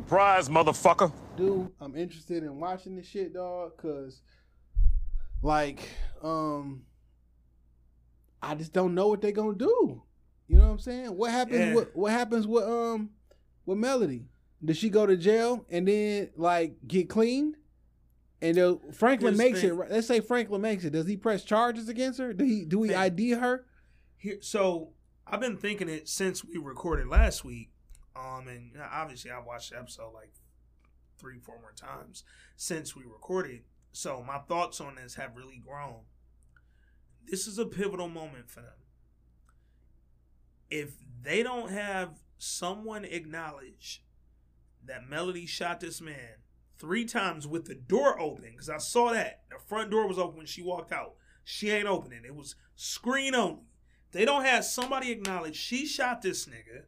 Surprise, motherfucker. Dude, I'm interested in watching this shit, dog, cause like, um, I just don't know what they're gonna do. You know what I'm saying? What happens? Yeah. What What happens with um with Melody? Does she go to jail and then like get cleaned? And they'll- Franklin Here's makes it. thing. right- Let's say Franklin makes it. Does he press charges against her? Do he? Do we Man. ID her? Here, so I've been thinking it since we recorded last week. Um, and obviously I watched the episode like three, four more times since we recorded. So my thoughts on this have really grown. This is a pivotal moment for them. If they don't have someone acknowledge that Melody shot this man three times with the door open, because I saw that the front door was open when she walked out. She ain't opening. It was screen only. They don't have somebody acknowledge she shot this nigga.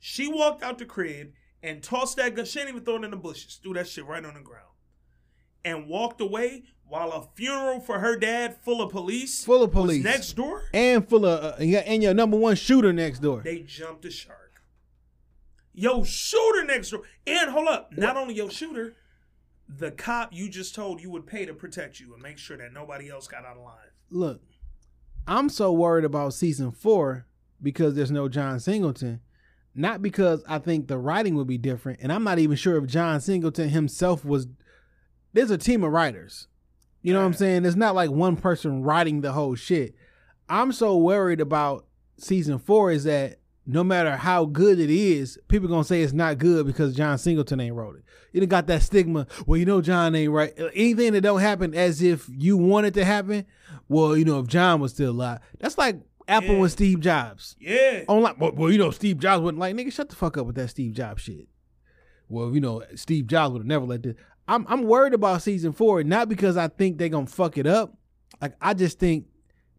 She walked out the crib and tossed that gun. She didn't even throw it in the bushes. Threw that shit right on the ground. And walked away while a funeral for her dad full of police Full of police next door. and full of uh, and your- number one shooter next door. They jumped the shark. Yo, shooter next door. And hold up, not only your shooter, the cop you just told you would pay to protect you and make sure that nobody else got out of line. look, I'm so worried about season four because there's no John Singleton. Not because I think the writing would be different, and I'm not even sure if John Singleton himself was. There's a team of writers. You know what I'm saying? It's not like one person writing the whole shit. I'm so worried about season four is that no matter how good it is, people gonna say it's not good because John Singleton ain't wrote it. You got that stigma. Well, you know John ain't right. Anything that don't happen as if you want it to happen. Well, you know if John was still alive, that's like Apple Yeah. and Steve Jobs. Yeah. On like, well, well, you know Steve Jobs wouldn't like nigga. Shut the fuck up with that Steve Jobs shit. Well, you know Steve Jobs would have never let this. I'm I'm worried about season four, not because I think they're gonna fuck it up. Like I just think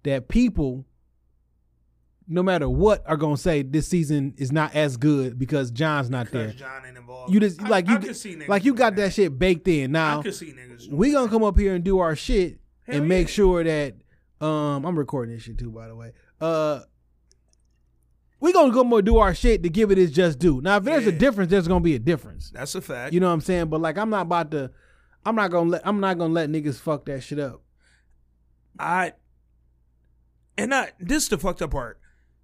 that people, no matter what, are gonna say this season is not as good because John's not Because there. John ain't involved. You just I- like I you niggas like you got that shit baked in. Now I could see niggas. we gonna come up here and do our shit Hell and make sure that um I'm recording this shit too, by the way. Uh we gonna go more do our shit to give it its just due. Now if there's a difference, there's gonna be a difference. That's a fact. You know what I'm saying? But like I'm not about to I'm not gonna let I'm not gonna let niggas fuck that shit up. I and I this is the fucked up part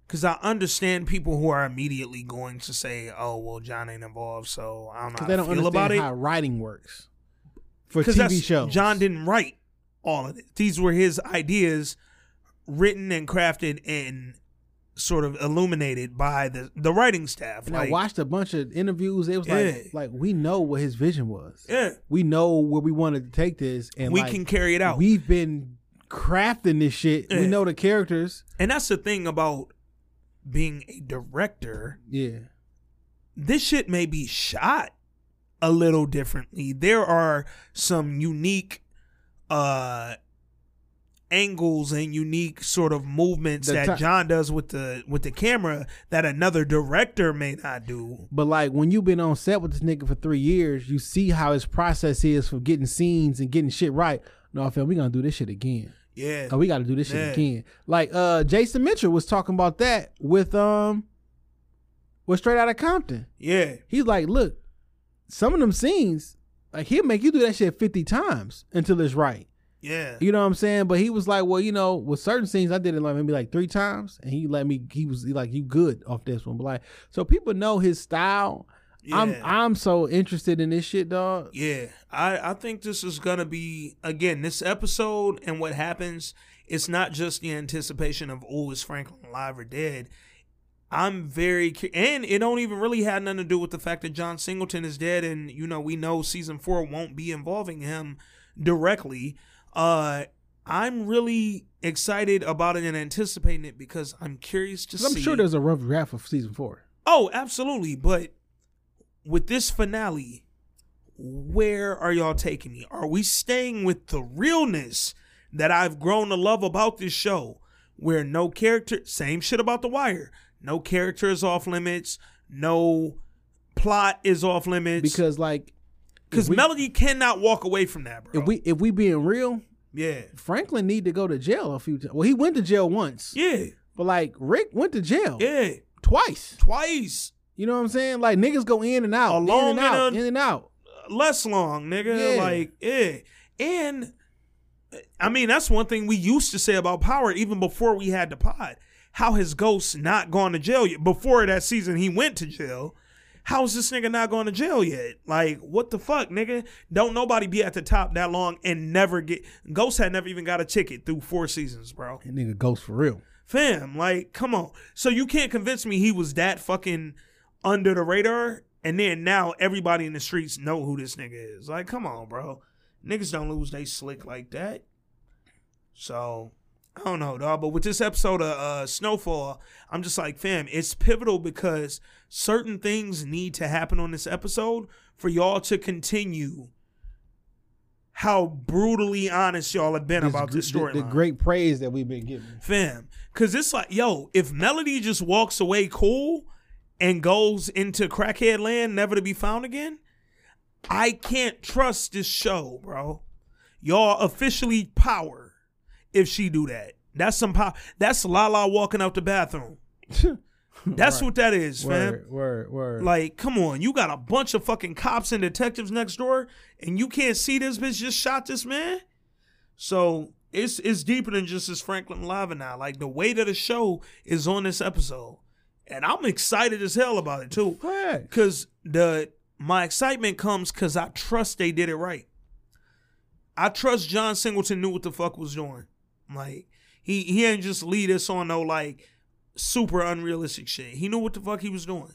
because I understand people who are immediately going to say, "Oh, well, John ain't involved," so I don't know how they don't feel about understand it. how writing works. For TV shows. John didn't write all of it. These were his ideas, written and crafted and sort of illuminated by the the writing staff. and like, I watched a bunch of interviews. It was Yeah. like like we know what his vision was. yeah, We know where we wanted to take this and we like, can carry it out. We've been crafting this shit. Yeah. We know the characters. and that's the thing about being a director. Yeah. this shit may be shot a little differently. There are some unique uh angles and unique sort of movements The that ti- John does with the with the camera that another director may not do. But like when you've been on set with this nigga for three years, you see how his process is for getting scenes and getting shit right. No, I feel we gonna do this shit again. Yeah. Oh, we gotta do this shit again. Like uh Jason Mitchell was talking about that with um with Straight out of Compton. Yeah. He's like, look, some of them scenes, like he'll make you do that shit fifty times until it's right. Yeah. You know what I'm saying? But he was like, well, you know, with certain scenes, I did it like maybe like three times, and he let me. He was he like, you good off this one, but like, so people know his style. I'm I'm so interested in this shit, dog. Yeah, I, I think this is gonna be again this episode and what happens. It's not just the anticipation of oh is Franklin alive or dead. I'm very and it don't even really have nothing to do with the fact that John Singleton is dead and you know we know season four won't be involving him directly. Uh, I'm really excited about it and anticipating it because I'm curious to see. I'm sure there's a rough draft of season four. Oh, absolutely. But with this finale, where are y'all taking me? Are we staying with the realness that I've grown to love about this show? Where no character, same shit about The Wire. No character is off limits. No plot is off limits. Because like, because Melody cannot walk away from that, bro. if we if we being real, yeah, Franklin need to go to jail a few times. Well, he went to jail once, yeah, but like Rick went to jail yeah. twice. Twice. You know what I'm saying? Like niggas go in and out, A in long and out, and a- in and out. less long, nigga. Yeah. Like, yeah. And I mean, that's one thing we used to say about Power even before we had the pod. How his Ghost not gone to jail yet? Before that season, he went to jail. How's this nigga not going to jail yet? Like, what the fuck, nigga? Don't nobody be at the top that long and never get. Ghost had never even got a ticket through four seasons, bro. That nigga ghost for real. Fam, like, come on. So you can't convince me he was that fucking under the radar, and then now everybody in the streets know who this nigga is. Like, come on, bro. Niggas don't lose they slick like that. So I don't know, dog. But with this episode of uh, Snowfall, I'm just like, fam, it's pivotal because certain things need to happen on this episode for y'all to continue how brutally honest y'all have been about gr- this the- storyline The, great praise that we've been giving, fam. Cause it's like, yo, if Melody just walks away cool and goes into crackhead land, never to be found again, I can't trust this show, bro. Y'all officially power if she do that. That's some power. That's Lala walking out the bathroom. That's Right. what that is, fam. Word, word, word. Like, come on, you got a bunch of fucking cops and detectives next door, and you can't see this bitch just shot this man. So it's it's deeper than just this Franklin Lava now. Like the weight of the show is on this episode, and I'm excited as hell about it too. Fact. Cause the my excitement comes cause I trust they did it right. I trust John Singleton knew what the fuck was doing. Like he he ain't just lead us on no like super unrealistic shit. He knew what the fuck he was doing.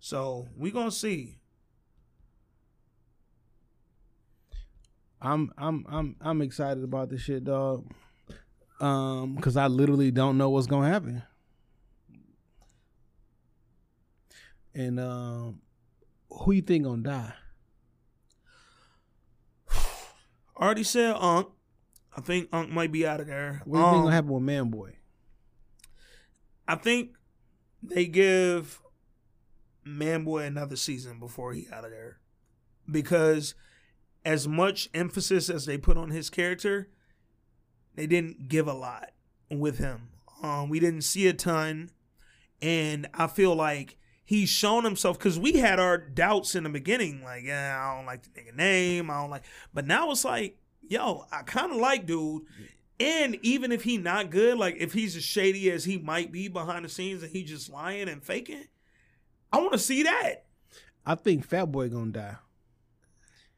So we gonna see. I'm I'm I'm I'm excited about this shit, dog. Um, cause I literally don't know what's gonna happen. And um, who you think gonna die? Already said Unc. I think Unc might be out of there. What do you think Um, gonna happen with Man Boy? I think they give Manboy another season before he out of there. Because as much emphasis as they put on his character, they didn't give a lot with him. Um, we didn't see a ton, and I feel like he's shown himself because we had our doubts in the beginning, like, yeah, I don't like the nigga name, I don't like, but now it's like, yo, I kind of like dude. And even if he not good, like if he's as shady as he might be behind the scenes and he just lying and faking, I want to see that. I think Fat Boy gonna die.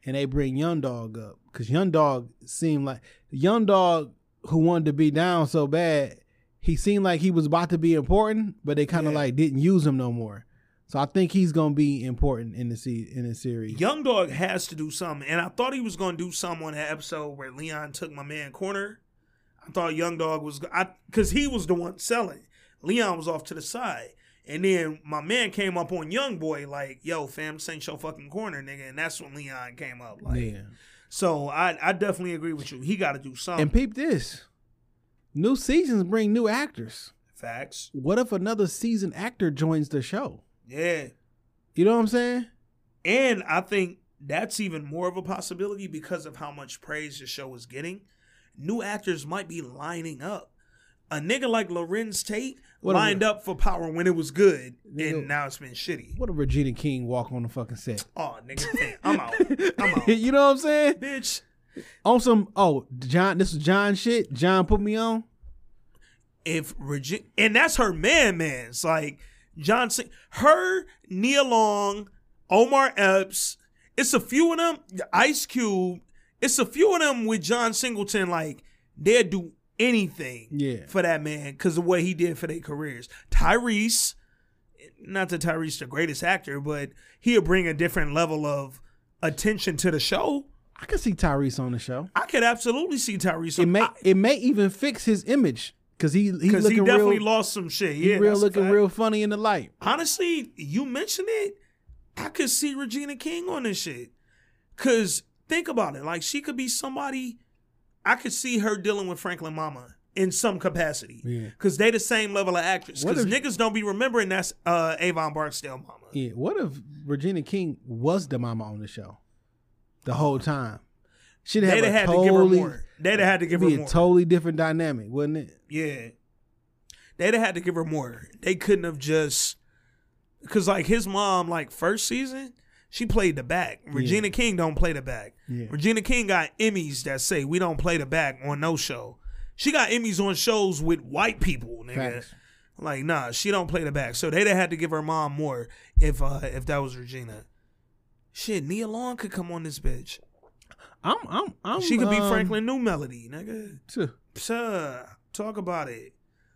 And they bring Young Dog up because Young Dog seemed like Young Dog who wanted to be down so bad. He seemed like he was about to be important, but they kind of Yeah. like didn't use him no more. So I think he's gonna be important in the se- in the series. Young Dog has to do something, and I thought he was going to do something on that episode where Leon took my man corner. I thought Young Dog was, I because he was the one selling. Leon was off to the side, and then my man came up on Young Boy like, "Yo, fam, this ain't your fucking corner, nigga," and that's when Leon came up. Like, yeah. so I I definitely agree with you. He got to do something. And peep this. New seasons bring new actors. Facts, What if another season actor joins the show? Yeah. You know what I'm saying? And I think that's even more of a possibility because of how much praise the show is getting. New actors might be lining up. A nigga like Larenz Tate What a- lined up for power when it was good, Nigga- and now it's been shitty. What if Regina King walk on the fucking set? Oh, nigga, man, I'm out. I'm out. you know what I'm saying? Bitch, On some oh John, this is John shit. John put me on. if Regina, and that's her man, man. It's like Johnson, her, Nia Long, Omar Epps. It's a few of them. Ice Cube. It's a few of them with John Singleton. Like they'd do anything Yeah. for that man because of what he did for their careers. Tyrese, not that Tyrese the greatest actor, but he'll bring a different level of attention to the show. I can see Tyrese on the show. I could absolutely see Tyrese. It may I- it may even fix his image because he he's because he definitely real. lost some shit. he Yeah, real looking fact. real funny in the light. honestly, you mentioned it, I could see Regina King on this shit. Cause think about it, like she could be somebody. I could see her dealing with Franklin Mama in some capacity. Yeah. Cause they the same level of actress. What Cause if- niggas don't be remembering that's uh, Avon Barksdale Mama. Yeah. What if Regina King was the mama on the show the whole time? She'd have They'd have had totally, to give her more. They'd have had to give her more. be a totally different dynamic, wouldn't it? yeah. They'd have had to give her more. They couldn't have just because like his mom, like first season, she played the back. Regina King don't play the back. Yeah. Regina King got Emmys that say we don't play the back on no show. She got Emmys on shows with white people, nigga. Facts. Like, nah, she don't play the back. So they'd have had to give her mom more if uh if that was Regina. Shit, Nia Long could come on this bitch. I'm, I'm, I'm. She could be um, Franklin New Melody, nigga. too. Sir, talk about it.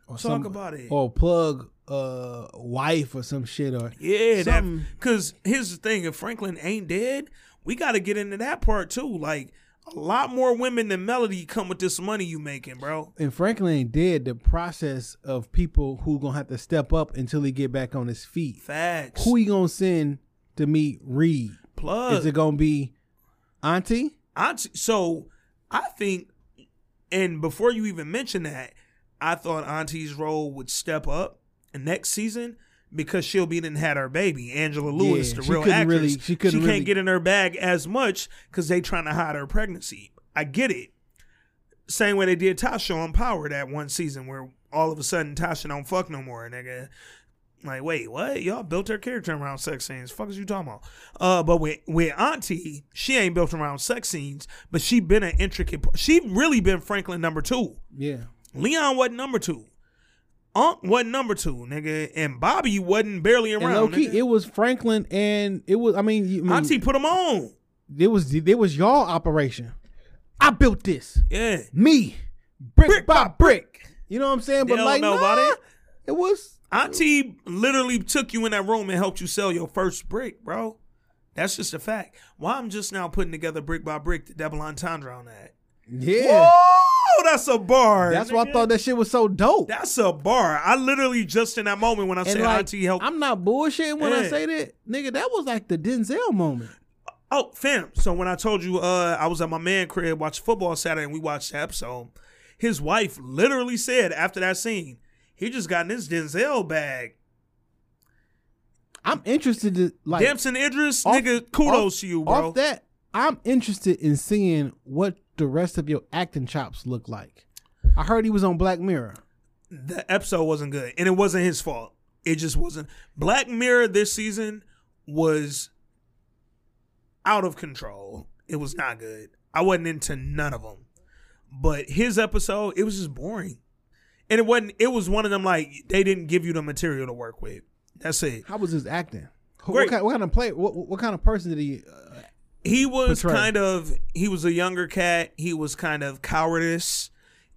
Or Talk some- about it. Or plug uh wife or some shit or Yeah, that Something- because here's the thing: if Franklin ain't dead, we got to get into that part too. Like a lot more women than Melody come with this money you making, bro. and Franklin ain't dead. The process of people who gonna have to step up until he get back on his feet. Facts. Who he gonna send to meet Reed? Plug. Is it gonna be Auntie? Auntie, so I think, and before you even mention that, I thought Auntie's role would step up next season because she'll be then had her baby, Angela Lewis, Yeah, the she real couldn't actress. really- she couldn't can't really- get in her bag as much because they trying to hide her pregnancy. I get it. Same way they did Tasha on Power that one season where all of a sudden Tasha don't fuck no more, nigga. Like, wait, what? Y'all built her character around sex scenes. Fuck is you talking about? Uh, but with with Auntie, she ain't built around sex scenes, but she been an intricate. She really been Franklin number two. Yeah. Leon wasn't number two. Unc wasn't number two, nigga, and Bobby wasn't barely And around. low key, nigga. it was Franklin, and it was. I mean, you- I mean Auntie put him on. it was it was y'all operation. I built this. Yeah, Me, brick, Brick by by brick. You know what I'm saying? They But don't like, know nah, it. Was. Auntie literally took you in that room and helped you sell your first brick, bro. That's just a fact. Why I'm just now putting together brick by brick the double entendre on that. Yeah. Whoa, that's a bar. That's why I thought that shit was so dope. That's a bar. I literally just in that moment when I and said like, Auntie helped. I'm not bullshitting when I say that, nigga. That was like the Denzel moment. Oh, fam. So when I told you uh I was at my man crib watching football Saturday and we watched the episode, his wife literally said after that scene, he just got in his Denzel bag. I'm interested to like Damson Idris, off- nigga, kudos off- to you, bro. Off that, I'm interested in seeing what the rest of your acting chops look like. I heard he was on Black Mirror. the episode wasn't good, and it wasn't his fault. It just wasn't. Black Mirror this season was out of control. It was not good. I wasn't into none of them. But his episode, it was just boring, and it wasn't. It was one of them like they didn't give you the material to work with. That's it. How was his acting? What, Great. kind, what kind of play? What, what kind of person did he? Uh, He was Portray. kind of. He was a younger cat. He was kind of cowardice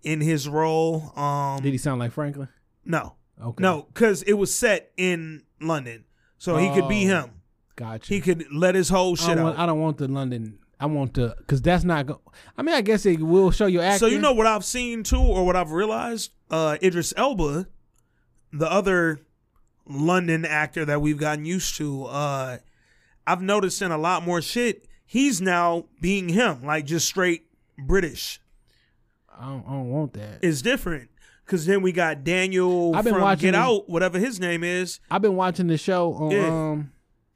in his role. Um, did he sound like Franklin? no, Okay, no, because it was set in London, so he could be Oh. him. gotcha. He could let his whole shit don't, out. want, I don't want the London. I want to, because that's not. Go, I mean, I guess it will show your acting. so you know what I've seen too, or what I've realized? Uh, Idris Elba, the other London actor that we've gotten used to, uh, I've noticed in a lot more shit. He's now being him, like just straight British. I don't, I don't want that. It's different because then we got Daniel I've been from watching Get Out, whatever his name is. I've been watching the show on Yeah. um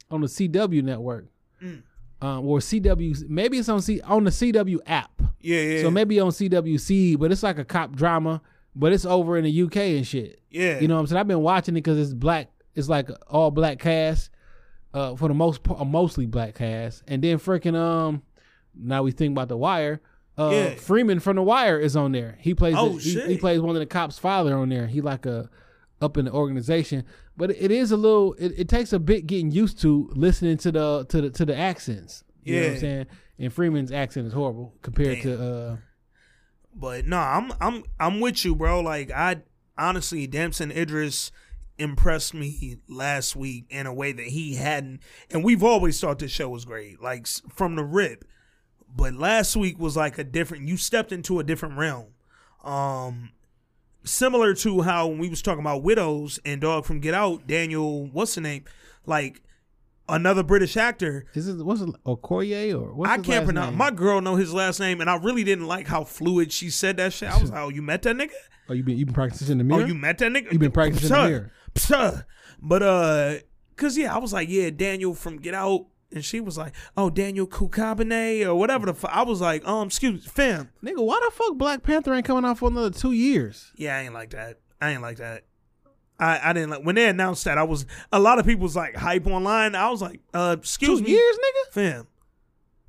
on the CW network. Mm. Um, or CW, maybe it's on C on the CW app. Yeah, yeah, So maybe on CWC, but it's like a cop drama, but it's over in the UK and shit. yeah. You know what I'm saying? I've been watching it because it's black. It's like all black cast, uh, for the most part, mostly black cast, and then freaking um, now we think about the Wire. Uh, Yeah. Freamon from the Wire is on there. He plays. Oh, the- he, shit. he plays one of the cops' father on there. He like a up in the organization, but it is a little. It, it takes a bit getting used to listening to the to the to the accents. You know what I'm saying? And Freamon's accent is horrible compared to uh But no, I'm I'm I'm with you, bro. Like I honestly, Damson Idris impressed me last week in a way that he hadn't, and we've always thought this show was great, like from the rip. But last week was like a different. You stepped into a different realm. Um, similar to how when we was talking about widows and dog from Get Out, Daniel, what's the name? Like another British actor This is it what's it Okoye or what's I can't pronounce. name? My girl know his last name, and I really didn't like how fluid she said that shit. I was like, "Oh, you met that nigga? Oh, you been you been practicing in the mirror? Oh, you met that nigga? You been practicing in the mirror. psah. But uh, cause yeah, I was like, yeah, Daniel from Get Out, and she was like, oh, Daniel Kukabane or whatever the. Fuck. I was like, um, excuse me, fam. Nigga, why the fuck Black Panther ain't coming out for another two years? Yeah, I ain't like that. I ain't like that. I, I didn't like when they announced that. I was a lot of people was like hype online. I was like, uh, excuse Two me, years, nigga. fam,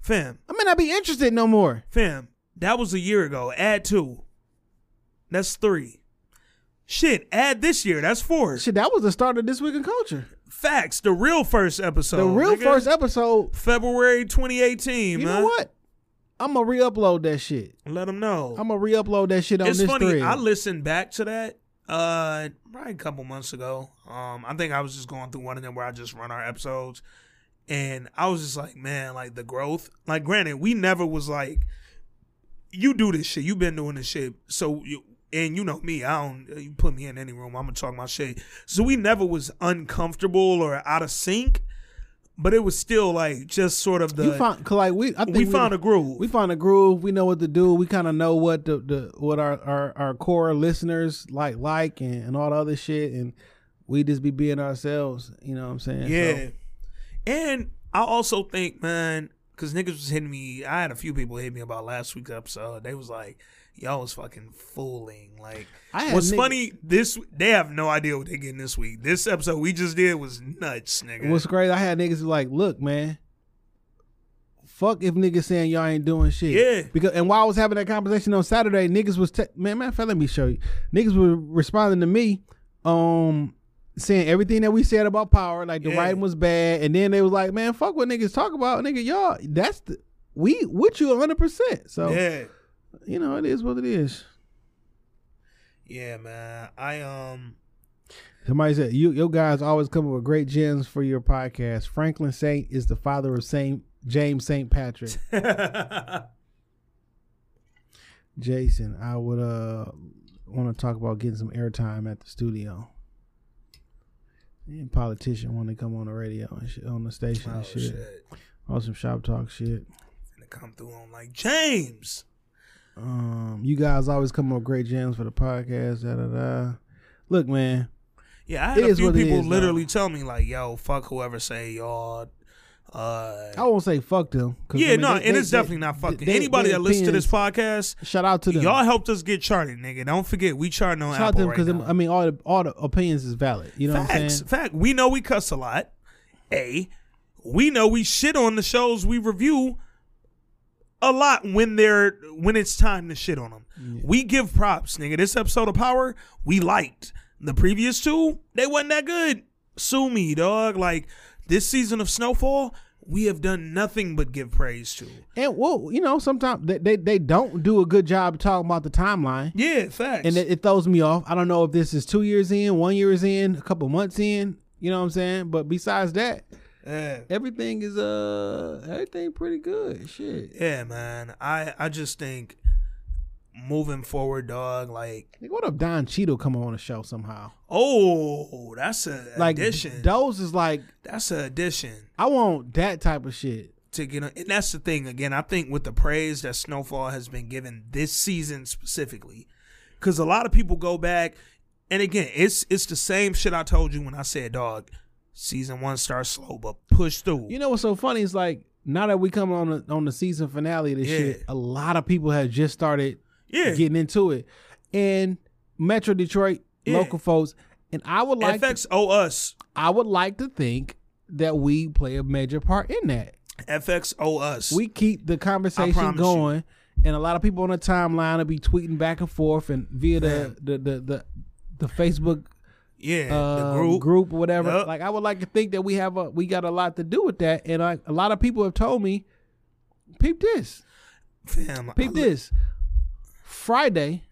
fam, I may not be interested no more. fam. That was a year ago. Add two. That's three. Shit, add this year. That's four. Shit, that was the start of this week in culture. Facts. The real first episode. the real nigga. first episode. February 2018, You man. know what? I'm gonna re-upload that shit. Let them know. I'm gonna re-upload that shit on it's this funny. thread. I listened back to that uh probably a couple months ago. Um, I think I was just going through one of them where I just run our episodes, and I was just like, man, like the growth. Like, granted, we never was like, you do this shit. You've been doing this shit, so you. And you know me, I don't. Uh, you put me in any room, I'm gonna talk my shit. So we never was uncomfortable or out of sync, but it was still like just sort of the you found, cause like we, I think we found a groove. we found a groove. We know what to do. We kind of know what the, the what our, our our core listeners like like and, and all the other shit, and we just be being ourselves. You know what I'm saying? Yeah. So, And I also think, man, because niggas was hitting me. I had a few people hit me about last week's episode. They was like, y'all was fucking fooling. Like, I what's niggas- funny, this, they have no idea what they're getting this week. This episode we just did was nuts, nigga. What's great? I had niggas like, look, man. Fuck if niggas saying y'all ain't doing shit. Yeah. Because and while I was having that conversation on Saturday, niggas was te- man, man, let me show you. Niggas were responding to me, um, saying everything that we said about power, like the Yeah. writing was bad, and then they was like, man, fuck what niggas talk about, nigga, y'all. That's the we with you hundred percent. So yeah. You know it is what it is. Yeah, man. I, um, Somebody said you your guys always come up with great gems for your podcast. Franklin Saint is the father of Saint James Saint Patrick. Jason, I would uh want to talk about getting some airtime at the studio. Any politician want to come on the radio and shit, on the station oh, and shit. shit. On some shop talk shit. Finna come through on like, James. Um, you guys always come up with great gems for the podcast. Da da da. Look, man, Yeah, I had a few people is, though. literally tell me, like, yo, fuck whoever say y'all. Uh, I won't say fuck them. Yeah, I mean, no, they- and they- it's they- definitely not fucking. Anybody that listens to this podcast, Shout out to them. y'all helped us get charted, nigga. Don't forget, we charting on Shout out Apple to them because now. I mean all the all the opinions is valid. You know what I'm Facts, fact. We know we cuss a lot. A, we know we shit on the shows we review a lot when they're when it's time to shit on them. We give props, nigga. This episode of Power, we liked. The previous two, they wasn't that good. Sue me, dog. Like this season of Snowfall, we have done nothing but give praise to. And well, you know, sometimes they, they they don't do a good job talking about the timeline. Yeah, facts. and it, it throws me off. I don't know if this is two years in, one year is in, a couple months in. You know what I'm saying? But besides that, yeah. everything is uh everything pretty good. Shit. Yeah, man. I I just think moving forward, dog. Like, Nigga, what if Don Cheadle come on the show somehow? oh, that's a Like addition. those is like that's a addition I want that type of shit. to get. On. And that's the thing. Again, I think with the praise that Snowfall has been given this season specifically, because a lot of people go back, and again, it's it's the same shit I told you when I said, dog. Season one starts slow, but push through. You know what's so funny? It's like now that we come on the on the season finale of this Yeah. shit, a lot of people have just started yeah, getting into it. And Metro Detroit Yeah. local folks, and I would like to FX owe us. I would like to think that we play a major part in that. FX owe us. We keep the conversation promise you. going, and a lot of people on the timeline will be tweeting back and forth and via the the the the, the Facebook yeah, uh, the group. or whatever. Yup. Like I would like to think that we have a we got a lot to do with that, and like a lot of people have told me, peep this, Fam, peep I- this. Friday,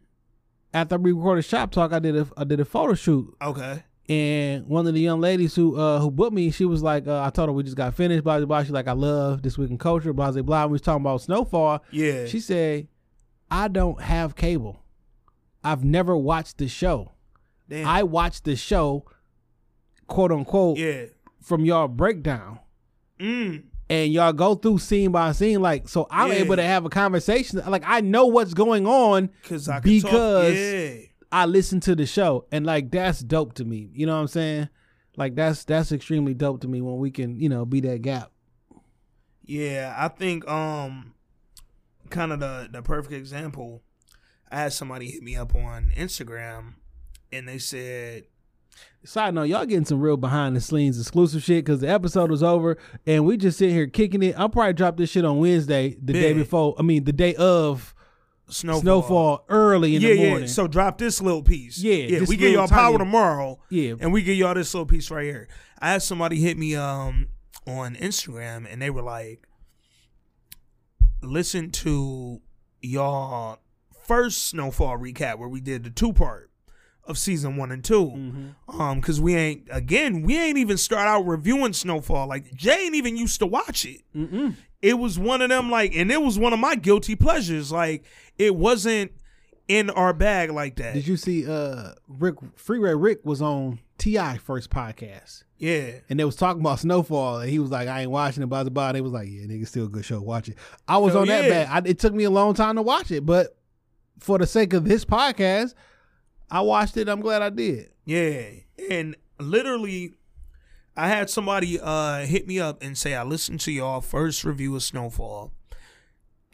after we recorded shop talk, I did a I did a photo shoot Okay. And one of the young ladies who uh who booked me, she was like, uh, I told her we just got finished, blah blah blah. She's like, I love this week in culture, blah blah blah. We was talking about snowfall. Yeah. She said, I don't have cable. I've never watched the show. Damn. I watched the show, quote unquote, yeah. from y'all breakdown. Mm. And y'all go through scene by scene, like so I'm Yeah. able to have a conversation. Like I know what's going on I Because- Yeah. I listen to the show, and like that's dope to me. You know what I'm saying? Like that's that's extremely dope to me when we can, you know, be that gap. Yeah, I think um kind of the the perfect example. I had somebody hit me up on Instagram and they said Side note, y'all getting some real behind the scenes exclusive shit because the episode was over and we just sitting here kicking it. I'll probably drop this shit on Wednesday, the day before. I mean, the day of Snowfall. snowfall, early in yeah, the morning. yeah. So drop this little piece. Yeah, yeah. We give y'all power tomorrow, yeah, and we give y'all this little piece right here. I had somebody hit me um on Instagram, and they were like, "Listen to y'all first snowfall recap where we did the two part of season one and 2 Mm-hmm. Um, because we ain't again, we ain't even start out reviewing snowfall. Like Jay ain't even used to watch it Mm-mm. it was one of them like and it was one of my guilty pleasures like it wasn't in our bag like that Did you see uh Rick Freeway Rick was on T.I. first podcast yeah and they was talking about Snowfall and he was like I ain't watching it blah blah blah. They was like yeah nigga still a good show watch it. I was Hell on that yeah. bad. I, it took me a long time to watch it, but for the sake of this podcast, I watched it. I'm glad I did. yeah. And literally i had somebody uh hit me up and say i listened to y'all first review of snowfall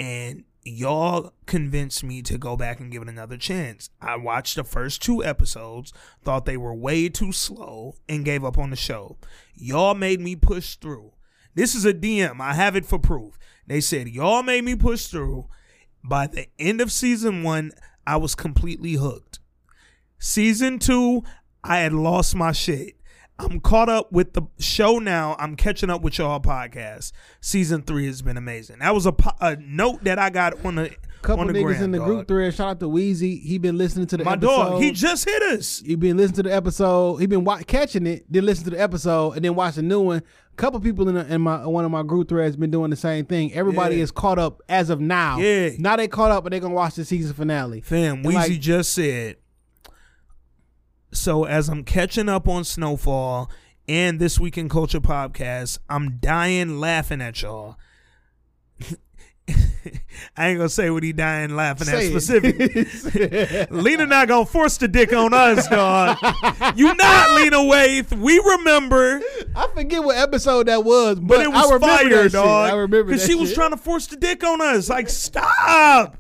and y'all convinced me to go back and give it another chance. I watched the first two episodes thought they were way too slow and gave up on the show. Y'all made me push through. This is a dm i have it for proof. They said y'all made me push through. By the end of season one i was completely hooked Season two, I had lost my shit. I'm caught up with the show now. I'm catching up with y'all podcast. Season three has been amazing. That was a, po- a note that I got on the Couple on the niggas gram, in the dog. group thread. Shout out to Wheezy. He been listening to the My episode. dog, he just hit us. he been listening to the episode. He been wa- catching it, then listen to the episode, and then watch the new one. couple people in, the, in my one of my group threads been doing the same thing. Everybody Yeah. is caught up as of now. Yeah. Now they caught up, and they gonna watch the season finale. Fam, Weezy like- just said. So as I'm catching up on Snowfall and this week in culture podcast, I'm dying laughing at y'all. I ain't gonna say what he dying laughing at Say it. specifically. Lena not gonna force the dick on us, dog. you not Lena Waithe. We remember, I forget what episode that was, but, but, it was I remember fire, shit. dog. I remember because she was trying to force the dick on us. Like, stop.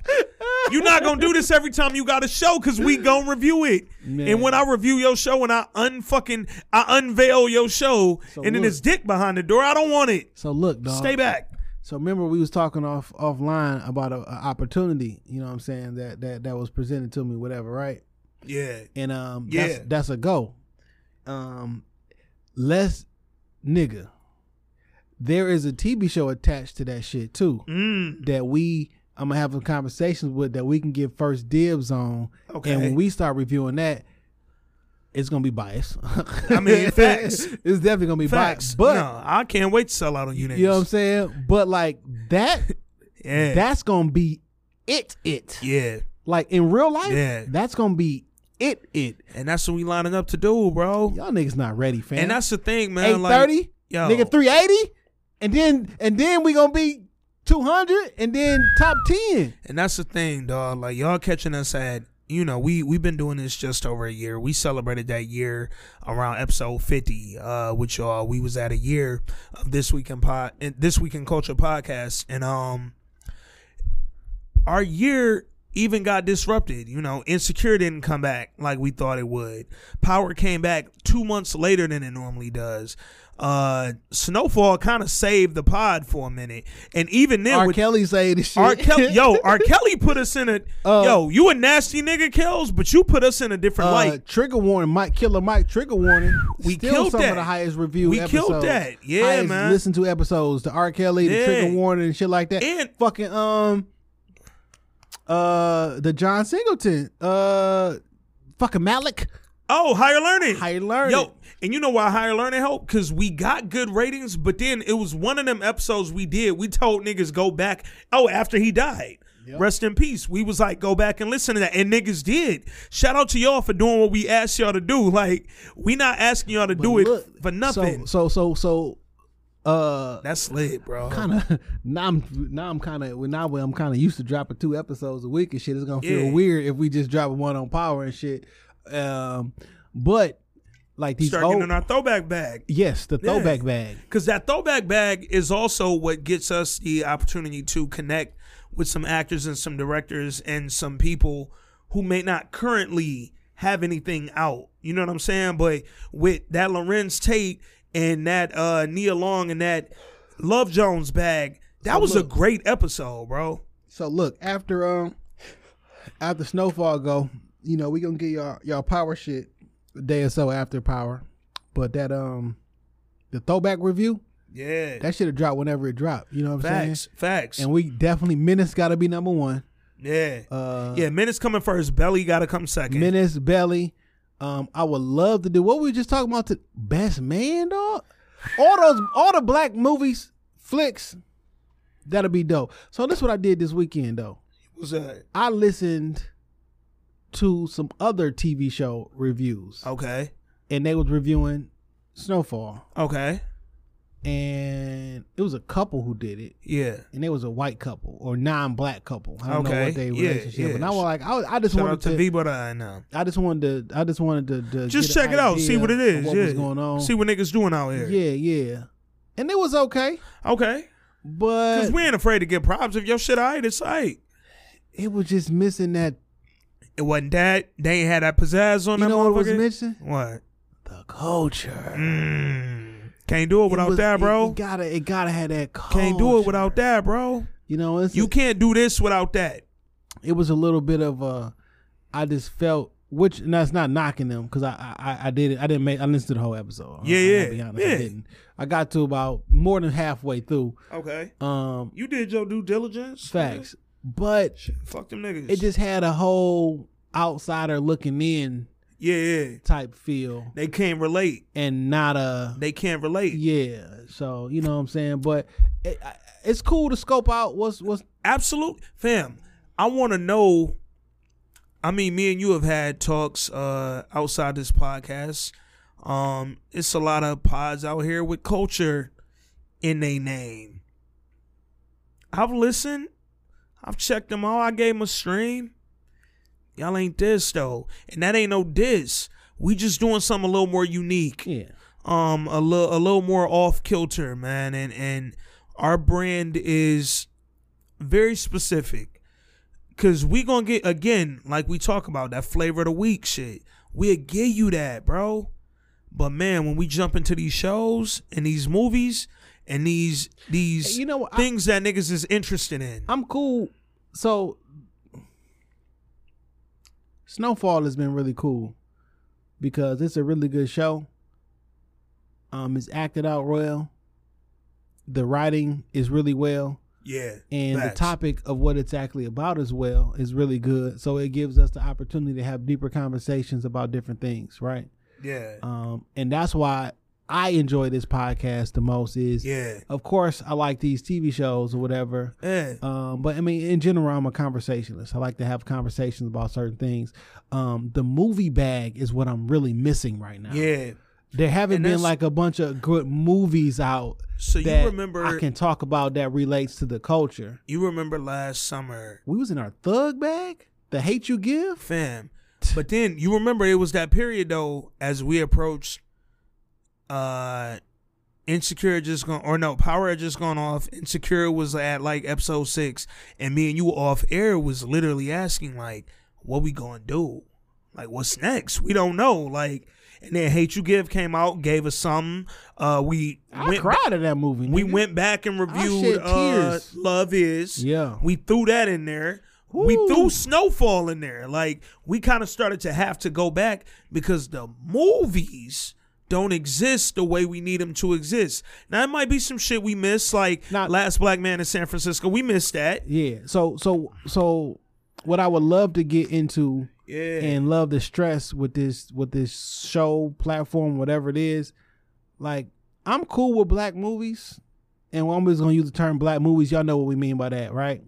You're not gonna do this every time you got a show because we gonna review it. Man. And when I review your show and I unfucking I unveil your show So and then it's dick behind the door, I don't want it. So look, dog. Stay back. So remember we was talking off offline about a, a opportunity, you know what I'm saying, that that that was presented to me, whatever, right? Yeah. And um Yeah. that's that's a go. Um less nigga. There is a TV show attached to that shit too. Mm. That we I'm gonna have some conversations with that we can get first dibs on. Okay. And when we start reviewing that, it's gonna be biased. I mean, facts. it's definitely gonna be Facts. biased. But no, I can't wait to sell out on you you know what I'm saying? But like that Yeah. that's gonna be it it. yeah. Like in real life, Yeah. that's gonna be it it. And that's what we lining up to do, bro. Y'all niggas not ready, fam. And that's the thing, man. Eight thirty, Like, yo, nigga three eighty, and then and then we gonna be two hundred, and then top ten. And that's the thing, dog. Like y'all catching us at, you know, we we've been doing this just over a year. We celebrated that year around episode fifty, uh, with y'all. We was at a year of this week in pod, this week in culture podcast, and um, our year even got disrupted. You know, insecure didn't come back like we thought it would. Power came back two months later than it normally does. Uh, Snowfall kind of saved the pod for a minute, and even then, R. with Kelly say this shit. R. Kelly, yo, R. Kelly put us in a Uh, yo. You a nasty nigga, Kells, but you put us in a different uh, light. trigger warning, Mike Killer Mike trigger warning. We Still killed some that. of the highest review. We episodes, killed that. Yeah, highest man. Listen to episodes, the R. Kelly, the Yeah. trigger warning, and shit like that. And fucking um uh the John Singleton uh fucking Malik oh, higher learning. higher learning Yo, and you know why higher learning helped? Because we got good ratings, but then it was one of them episodes we did. We told niggas go back. Oh, after he died. Yep. Rest in peace. We was like, go back and listen to that. And niggas did. Shout out to y'all for doing what we asked y'all to do. Like, we not asking y'all to But do it for nothing. So so so so uh That's lit, bro. kind of now I'm now I'm kind of now I'm kind of used to dropping two episodes a week and shit. It's gonna feel Yeah. weird if we just drop one on Power and shit. Um, but like these Start old, getting in our throwback bag. yes, the Yeah. throwback bag. Because that throwback bag is also what gets us the opportunity to connect with some actors and some directors and some people who may not currently have anything out. You know what I'm saying? But with that Larenz Tate and that uh Nia Long and that Love Jones bag, that So was a great episode, bro. So look, after um after snowfall go, you know, we gonna get y'all y'all power shit a day or so after power. But that um the throwback review, Yeah. that should have dropped whenever it dropped. You know what I'm facts. Facts. And we definitely Menace gotta be number one. yeah. Uh yeah, Menace coming first. Belly gotta come second. Menace, Belly. Um, I would love to do what we were just talking about to best man, dog. All those all the black movies, flicks, that'll be dope. So this is what I did this weekend though. was that? I listened to some other TV show reviews, Okay. and they was reviewing Snowfall, Okay. and it was a couple who did it, Yeah. and it was a white couple or non-black couple. I don't know what they Yeah, relationship, yeah. and I was like, I, I just Shout wanted to to, V, but I know. I just wanted to, I just wanted to, to Just check it out. See what it is. What yeah. going on? See what niggas doing out here. Yeah, yeah, and it was okay, Okay. but Because we ain't afraid to get props. If your shit alright, it's alright. it was just missing that. It wasn't that. They ain't had that pizzazz on them. You that know what was missing? What? The culture. Mm. Can't do it without It was- that, bro. it gotta, it gotta have that. Culture. Can't do it without that, bro. You know, it's You can't do this without that. it was a little bit of a I just felt which and that's not knocking them because I, I I did it I didn't make I listened to the whole episode Yeah, I, yeah, honest, I didn't I got to about more than halfway through Okay. um You did your due diligence. facts but Shit, fuck them niggas. it just had a whole outsider looking in yeah, yeah. type feel They can't relate. and not a They can't relate. yeah so you know what I'm saying but it, it's cool to scope out what's what's Absolute fam. I want to know. I mean, me and you have had talks uh, outside this podcast. Um, it's a lot of pods out here with culture in their name. I've listened. I've checked them all. I gave them a stream. Y'all ain't this though, and that ain't no diss. We just doing something a little more unique yeah um a little a little more off kilter, man, and and our brand is very specific because we gonna get again like we talk about that flavor of the week shit. We'll give you that, bro. But man, when we jump into these shows and these movies and these these you know what, I- things that niggas is interested in, I'm cool. So Snowfall has been really cool because it's a really good show. Um, it's acted out well. The writing is really well, yeah, and facts. the topic of what it's actually about as well is really good. So it gives us the opportunity to have deeper conversations about different things, right? yeah, Um, and that's why I enjoy this podcast the most. Is yeah, of course I like these TV shows or whatever. yeah, Um, but I mean, in general, I'm a conversationalist. I like to have conversations about certain things. Um, the movie bag is what I'm really missing right now. yeah. there haven't been like a bunch of good movies out So you that remember I can talk about that relates to the culture. you remember last summer We was in our thug bag, the hate you give. fam. But then you remember it was that period though, as we approached uh Insecure just gone or no, Power had just gone off. Insecure was at like episode six, and me and you off air was literally asking like, what we gonna do? Like what's next? We don't know. Like and then Hate You Give came out, gave us something. Uh we I went cried at that movie. we went back and reviewed uh. Love Is. Yeah. We threw that in there. We threw Snowfall in there. Like we kind of started to have to go back because the movies don't exist the way we need them to exist. Now it might be some shit we miss, like Not- Last Black Man in San Francisco. We missed that. Yeah. So so so what I would love to get into Yeah. and love the stress with this with this show platform whatever it is like i'm cool with black movies and i'm just gonna use the term black movies y'all know what we mean by that right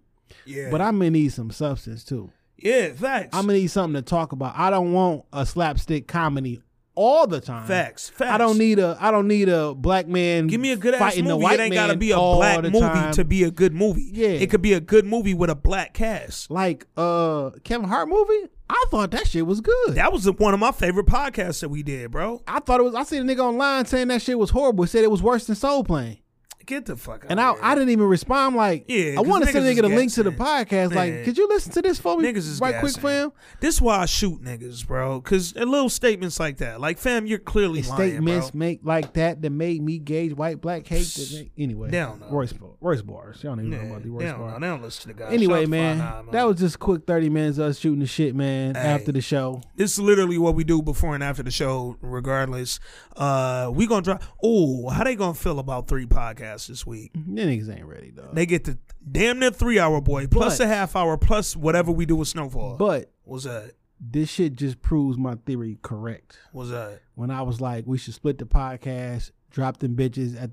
yeah. but i'm gonna need some substance too yeah, facts. i'm gonna need something to talk about i don't want a slapstick comedy all the time facts. Facts. i don't need a i don't need a black man Give me a good ass movie. white It ain't gotta be a black movie time. to be a good movie. Yeah. It could be a good movie with a black cast. like uh kevin hart movie i thought that shit was good That was one of my favorite podcasts that we did, bro. I thought it was. I seen a nigga online saying that shit was horrible. He said it was worse than Soul Plane. Get the fuck out. And I, here. I didn't even respond. I'm like, Yeah, I want to send nigga a link to the podcast. Man. Like, could you listen to this for me? Niggas is right quick, fam. This why I shoot niggas, bro. Cause little statements like that, like fam, you're clearly It's lying, statements bro. make like that that made me gauge white black hate. That anyway, They don't know. Royce, Royce bars. Y'all don't even Yeah, know about the Royce bars. they don't listen to the guy. Anyway, man, 5'9", that was just quick thirty minutes of us shooting the shit, man. Hey. After the show, This is literally what we do before and after the show, regardless. Uh, we gonna drop. Oh, how they gonna feel about three podcasts this week? Mm-hmm. them niggas ain't ready though. They get the damn near three hour boy plus But- a half hour plus whatever we do with Snowfall. but What's that? this shit just proves my theory correct. What's that? When I was like, we should split the podcast, drop them bitches at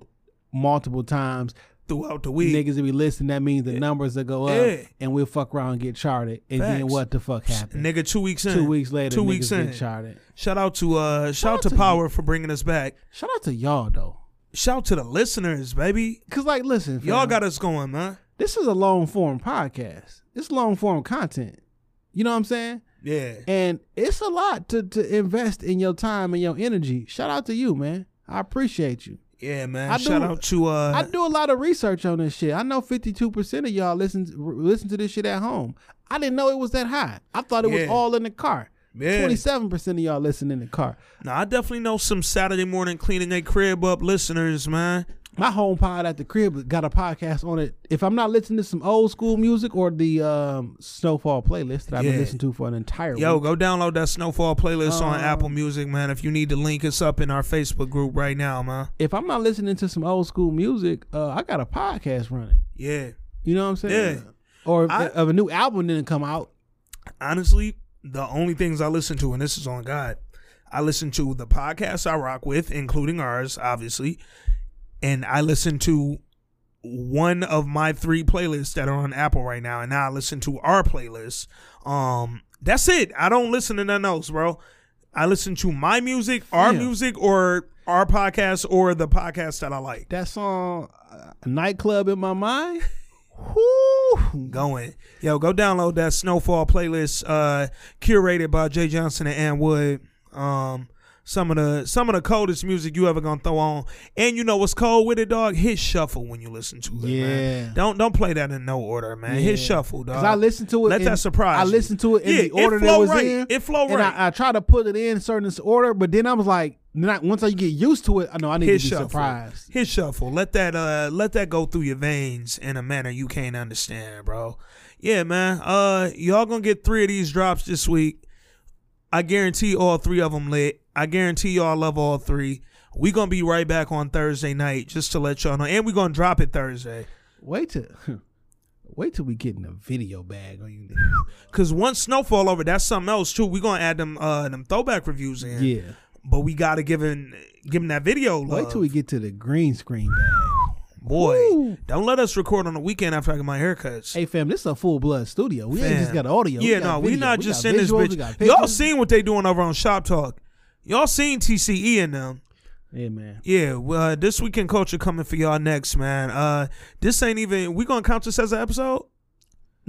multiple times. Throughout the week, Niggas will be listening. That means the numbers that go up, Yeah. and we'll fuck around and get charted. And then what the fuck happened? nigga, two weeks in. Two weeks later, Two niggas weeks in. get charted. Shout out to the listeners, baby. cause like, listen, Y'all got us going, man. this is a long form podcast. It's long form content. You know what I'm saying? Yeah. And it's a lot to to invest in your time and your energy. Shout out to you, man. I appreciate you. Yeah, man. I Shout do- out to uh I do a lot of research on this shit. I know 52% of y'all listen listen to this shit at home. I didn't know it was that high. I thought it was all in the car. Yeah. 27% of y'all listen in the car. Now I definitely know some Saturday morning cleaning a crib up listeners, man. My home pod at the crib got a podcast on it. If I'm not listening to some old school music or the um, Snowfall playlist that I've Yeah. been listening to for an entire Yo, week. go download that Snowfall playlist on Um, Apple Music, man. If you need to link, us up in our Facebook group right now, man. If I'm not listening to some old school music, uh, I got a podcast running. Yeah. You know what I'm saying? Yeah. Or if, I- if a new album didn't come out, Honestly, the only things I listen to, and this is on God, I listen to the podcasts I rock with, including ours, obviously, and I listen to one of my three playlists that are on Apple right now, and now I listen to our playlist. Um, that's it. I don't listen to nothing else, bro. I listen to my music, our Yeah. music, or our podcast, or the podcast that I like. that song, uh, Nightclub in My Mind, whoo, going. Yo, go download that Snowfall playlist, uh, curated by Jay Johnson and Ant Wood. Um, some of the some of the coldest music you ever gonna throw on, and you know what's cold with it, dog? Hit shuffle when you listen to it. man. Yeah. don't don't play that in no order, man. Yeah. Hit shuffle, dog. Because I listened to it. Let that surprise I listened to it in Yeah, the order it that was right. in. It flow and right. I, I tried to put it in certain order, but then I was like, I, once I get used to it, I know I need Hit to be shuffle. surprised. Hit shuffle. Let that uh let that go through your veins in a manner you can't understand, bro. Yeah, man. Uh y'all gonna get three of these drops this week. I guarantee all three of them lit. I guarantee y'all love all three. We gonna be right back on Thursday night just to let y'all know, and we gonna drop it Thursday. Wait till, wait till we get in a video bag on you. Cause once snowfall over, that's something else too. We gonna add them uh them throwback reviews in. Yeah. But we gotta give him give him that video love. Wait till we get to the green screen bag. Boy, don't let us record on the weekend after I get my haircuts. Hey fam, this is a full blood studio. We ain't just got audio. Yeah, no, we not We just in this visuals, we got bitch. Y'all seen what they doing over on Shop Talk. Y'all seen TCE and them. Yeah, man. Yeah, well, uh, this weekend culture coming for y'all next, man. Uh, this ain't even. We gonna count this as an episode.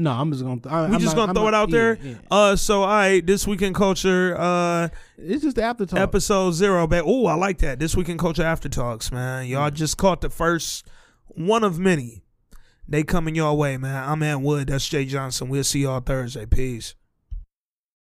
No, I'm just gonna. I, We I'm just not- gonna I'm throw not- it out yeah, there. yeah. Uh, so all right, this weekend culture. Uh, It's just the aftertalk. episode zero. but Oh, I like that. This weekend culture after talks, man. Y'all Mm. just caught the first one of many. They coming your way, man. I'm Ant Wood. That's Jay Johnson. We'll see y'all Thursday. Peace.